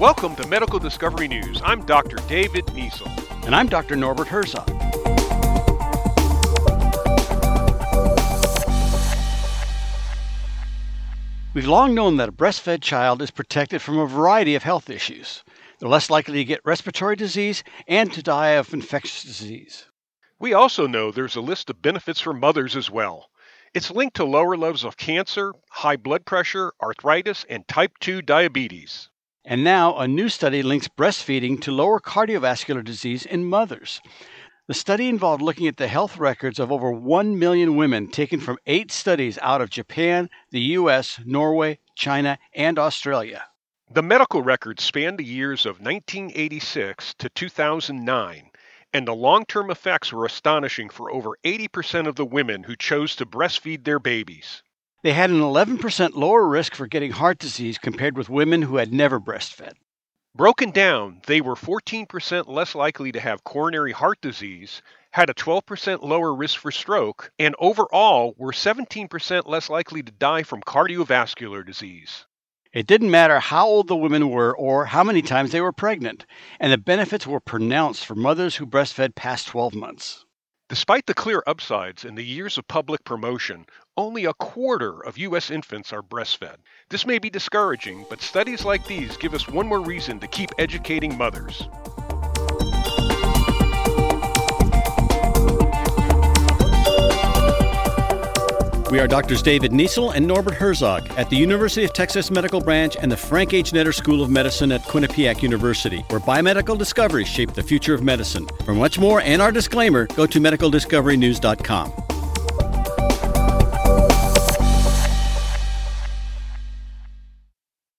Welcome to Medical Discovery News. I'm Dr. David Niesel. And I'm Dr. Norbert Herzog. We've long known that a breastfed child is protected from a variety of health issues. They're less likely to get respiratory disease and to die of infectious disease. We also know there's a list of benefits for mothers as well. It's linked to lower levels of cancer, high blood pressure, arthritis, and type 2 diabetes. And now a new study links breastfeeding to lower cardiovascular disease in mothers. The study involved looking at the health records of over 1 million women taken from eight studies out of Japan, the US, Norway, China, and Australia. The medical records spanned the years of 1986 to 2009, and the long term effects were astonishing for over 80% of the women who chose to breastfeed their babies. They had an 11% lower risk for getting heart disease compared with women who had never breastfed. Broken down, they were 14% less likely to have coronary heart disease, had a 12% lower risk for stroke, and overall were 17% less likely to die from cardiovascular disease. It didn't matter how old the women were or how many times they were pregnant, and the benefits were pronounced for mothers who breastfed past 12 months. Despite the clear upsides and the years of public promotion, only a quarter of U.S. infants are breastfed. This may be discouraging, but studies like these give us one more reason to keep educating mothers. We are Doctors David Niesel and Norbert Herzog at the University of Texas Medical Branch and the Frank H. Netter School of Medicine at Quinnipiac University, where biomedical discoveries shape the future of medicine. For much more and our disclaimer, go to medicaldiscoverynews.com.